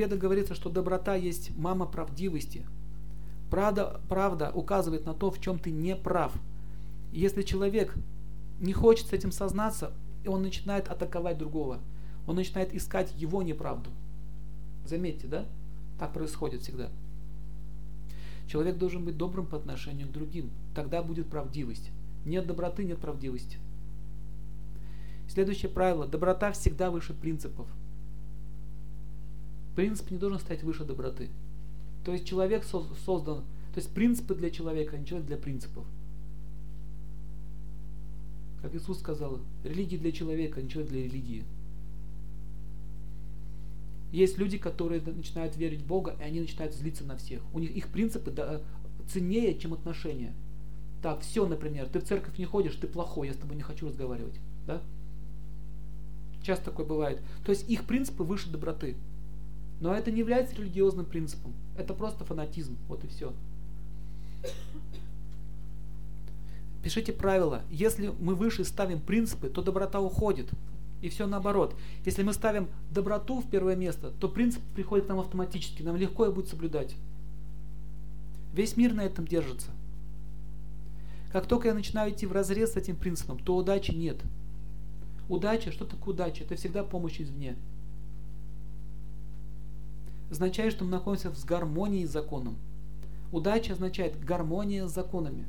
Веда говорится, что доброта есть мама правдивости. Правда, правда указывает на то, в чем ты не прав. если человек не хочет с этим сознаться, он начинает атаковать другого. Он начинает искать его неправду. Заметьте, да? Так происходит всегда. Человек должен быть добрым по отношению к другим. Тогда будет правдивость. Нет доброты, нет правдивости. Следующее правило. Доброта всегда выше принципов. Принцип не должен стать выше доброты. То есть человек создан, то есть принципы для человека, а не человек для принципов. Как Иисус сказал, религия для человека, а не человек для религии. Есть люди, которые начинают верить в Бога, и они начинают злиться на всех. У них их принципы да, ценнее, чем отношения. Так, все, например, ты в церковь не ходишь, ты плохой, я с тобой не хочу разговаривать. Да? Часто такое бывает. То есть их принципы выше доброты. Но это не является религиозным принципом. Это просто фанатизм. Вот и все. Пишите правила. Если мы выше ставим принципы, то доброта уходит. И все наоборот. Если мы ставим доброту в первое место, то принцип приходит к нам автоматически. Нам легко и будет соблюдать. Весь мир на этом держится. Как только я начинаю идти в разрез с этим принципом, то удачи нет. Удача, что такое удача? Это всегда помощь извне. Означает, что мы находимся в гармонии с законом. Удача означает гармония с законами.